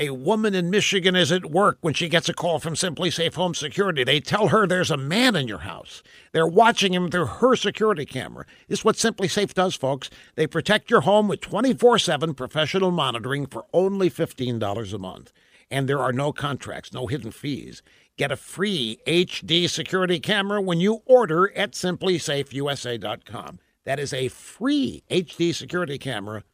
A woman in Michigan is at work when she gets a call from SimpliSafe Home Security. They tell her there's a man in your house. They're watching him through her security camera. This is what SimpliSafe does, folks. They protect your home with 24 7 professional monitoring for only $15 a month. And there are no contracts, no hidden fees. Get a free HD security camera when you order at simplisafeusa.com. That is a free HD security camera,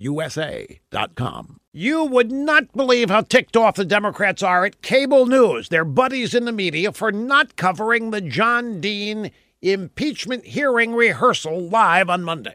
simplisafeusa.com. You would not believe how ticked off the Democrats are at cable news, their buddies in the media, for not covering the John Dean impeachment hearing rehearsal live on Monday.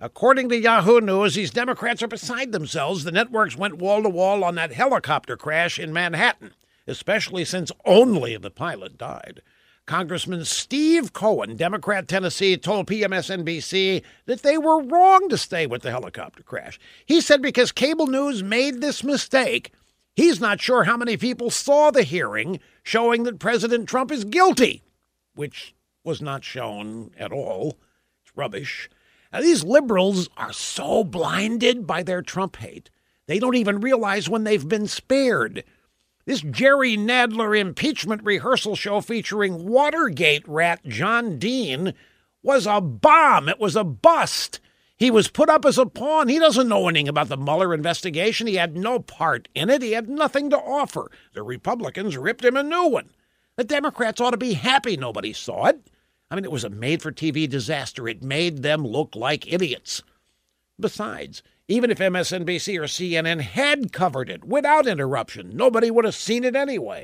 According to Yahoo News, these Democrats are beside themselves. The networks went wall to wall on that helicopter crash in Manhattan, especially since only the pilot died. Congressman Steve Cohen, Democrat Tennessee, told PMSNBC that they were wrong to stay with the helicopter crash. He said because cable news made this mistake, he's not sure how many people saw the hearing showing that President Trump is guilty, which was not shown at all. It's rubbish. Now, these liberals are so blinded by their Trump hate, they don't even realize when they've been spared. This Jerry Nadler impeachment rehearsal show featuring Watergate rat John Dean was a bomb. It was a bust. He was put up as a pawn. He doesn't know anything about the Mueller investigation. He had no part in it. He had nothing to offer. The Republicans ripped him a new one. The Democrats ought to be happy nobody saw it. I mean, it was a made for TV disaster. It made them look like idiots. Besides, even if MSNBC or CNN had covered it without interruption, nobody would have seen it anyway.